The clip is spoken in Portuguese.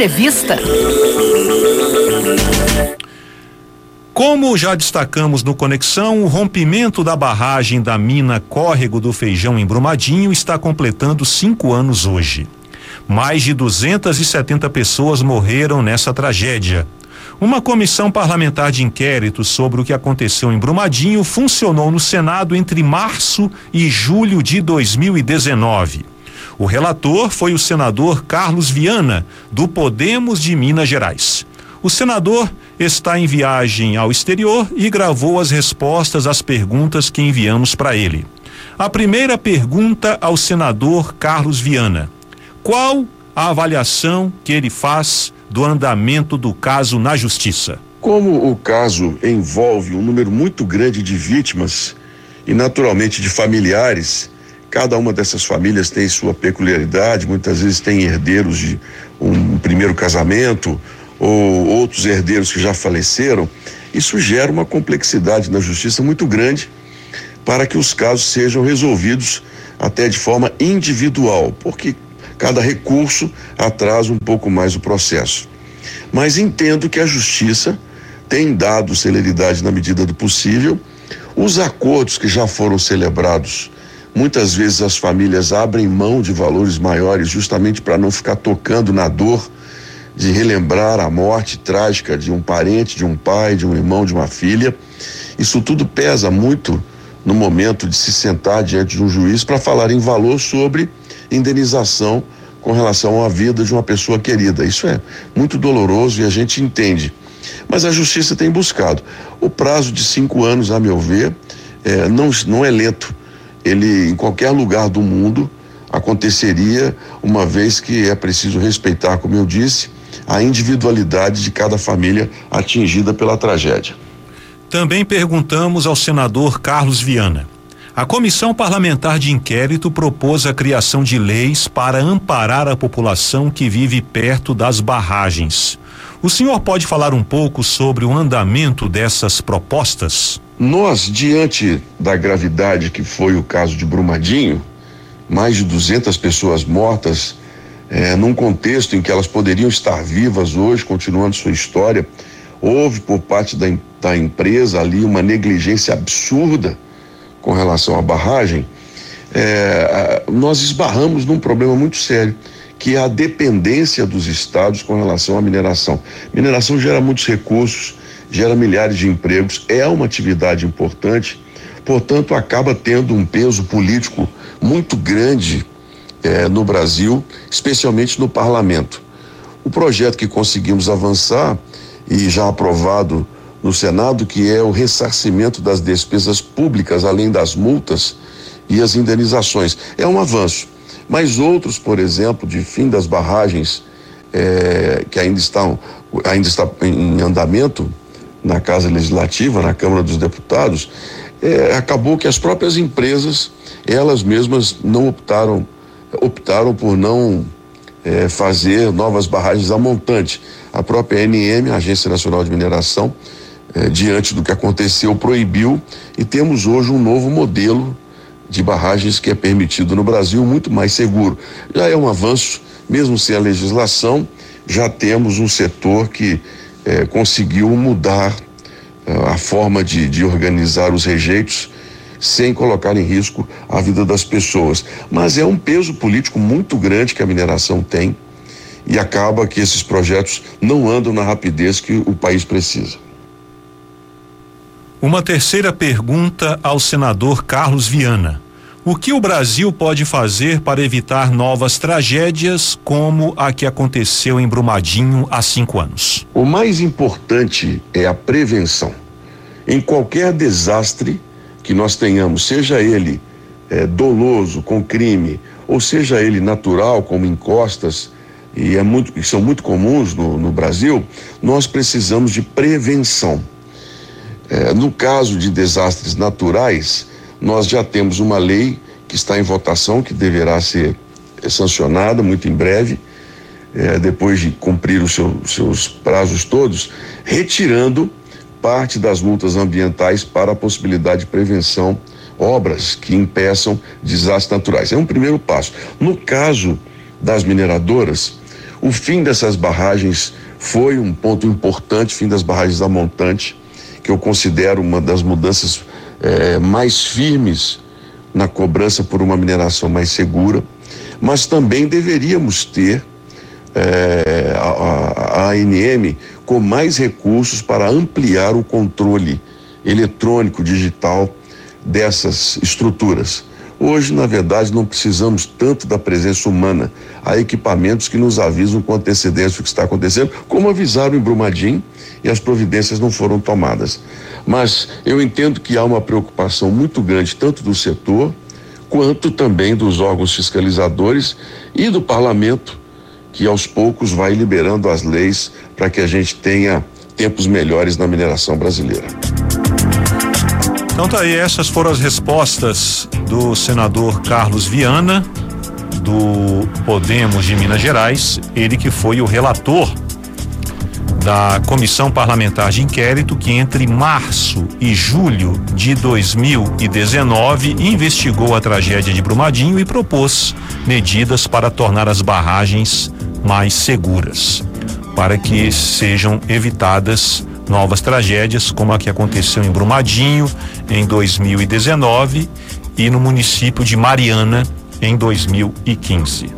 Entrevista. Como já destacamos no Conexão, o rompimento da barragem da mina Córrego do Feijão em Brumadinho está completando cinco anos hoje. Mais de 270 pessoas morreram nessa tragédia. Uma comissão parlamentar de inquérito sobre o que aconteceu em Brumadinho funcionou no Senado entre março e julho de 2019. O relator foi o senador Carlos Viana, do Podemos de Minas Gerais. O senador está em viagem ao exterior e gravou as respostas às perguntas que enviamos para ele. A primeira pergunta ao senador Carlos Viana: Qual a avaliação que ele faz do andamento do caso na justiça? Como o caso envolve um número muito grande de vítimas e naturalmente de familiares, cada uma dessas famílias tem sua peculiaridade, muitas vezes tem herdeiros de um primeiro casamento, ou outros herdeiros que já faleceram, isso gera uma complexidade na justiça muito grande para que os casos sejam resolvidos até de forma individual, porque cada recurso atrasa um pouco mais o processo. Mas entendo que a justiça tem dado celeridade na medida do possível. Os acordos que já foram celebrados, muitas vezes as famílias abrem mão de valores maiores justamente para não ficar tocando na dor de relembrar a morte trágica de um parente, de um pai, de um irmão, de uma filha. Isso tudo pesa muito no momento de se sentar diante de um juiz para falar em valor sobre indenização com relação à vida de uma pessoa querida. Isso é muito doloroso e a gente entende. Mas a justiça tem buscado. O prazo de cinco anos, a meu ver, é, não, não é lento. Ele, em qualquer lugar do mundo, aconteceria, uma vez que é preciso respeitar, como eu disse, a individualidade de cada família atingida pela tragédia. Também perguntamos ao senador Carlos Viana. A comissão parlamentar de inquérito propôs a criação de leis para amparar a população que vive perto das barragens. O senhor pode falar um pouco sobre o andamento dessas propostas? Nós, diante da gravidade que foi o caso de Brumadinho, mais de 200 pessoas mortas, é, num contexto em que elas poderiam estar vivas hoje, continuando sua história, houve por parte da, da empresa ali uma negligência absurda com relação à barragem, é, nós esbarramos num problema muito sério, que é a dependência dos estados com relação à mineração. Mineração gera muitos recursos, gera milhares de empregos, é uma atividade importante, portanto, acaba tendo um peso político muito grande é, no Brasil, especialmente no parlamento. O projeto que conseguimos avançar e já aprovado no Senado, que é o ressarcimento das despesas públicas, além das multas e as indenizações, é um avanço. Mas outros, por exemplo, de fim das barragens, é, que ainda estão ainda está em andamento na Casa Legislativa, na Câmara dos Deputados, é, acabou que as próprias empresas, elas mesmas não optaram optaram por não é, fazer novas barragens a montante. A própria ANM, a Agência Nacional de Mineração, é, diante do que aconteceu, proibiu e temos hoje um novo modelo de barragens que é permitido no Brasil, muito mais seguro. Já é um avanço, mesmo sem a legislação, já temos um setor que é, conseguiu mudar a forma de, de organizar os rejeitos sem colocar em risco a vida das pessoas. Mas é um peso político muito grande que a mineração tem e acaba que esses projetos não andam na rapidez que o país precisa. Uma terceira pergunta ao senador Carlos Viana. O que o Brasil pode fazer para evitar novas tragédias como a que aconteceu em Brumadinho há cinco anos? O mais importante é a prevenção. Em qualquer desastre, que nós tenhamos, seja ele é, doloso, com crime, ou seja ele natural, como encostas, e é muito, são muito comuns no, no Brasil, nós precisamos de prevenção. É, no caso de desastres naturais, nós já temos uma lei que está em votação, que deverá ser é, sancionada muito em breve, é, depois de cumprir os seu, seus prazos todos, retirando parte das multas ambientais para a possibilidade de prevenção obras que impeçam desastres naturais. É um primeiro passo. No caso das mineradoras, O fim dessas barragens foi um ponto importante, fim das barragens da montante, que eu considero uma das mudanças eh, mais firmes na cobrança por uma mineração mais segura, mas também deveríamos ter eh, a, a ANM com mais recursos para ampliar o controle eletrônico, digital dessas estruturas. Hoje, na verdade, não precisamos tanto da presença humana. Há equipamentos que nos avisam com antecedência o que está acontecendo, como avisaram em Brumadinho e as providências não foram tomadas. Mas eu entendo que há uma preocupação muito grande, tanto do setor, quanto também dos órgãos fiscalizadores e do parlamento, que aos poucos vai liberando as leis para que a gente tenha tempos melhores na mineração brasileira. Então tá aí, essas foram as respostas do senador Carlos Viana, do Podemos de Minas Gerais, ele que foi o relator da Comissão Parlamentar de Inquérito que entre março e julho de 2019 investigou a tragédia de Brumadinho e propôs medidas para tornar as barragens mais seguras, para que sejam evitadas novas tragédias, como a que aconteceu em Brumadinho em 2019 e no município de Mariana em 2015.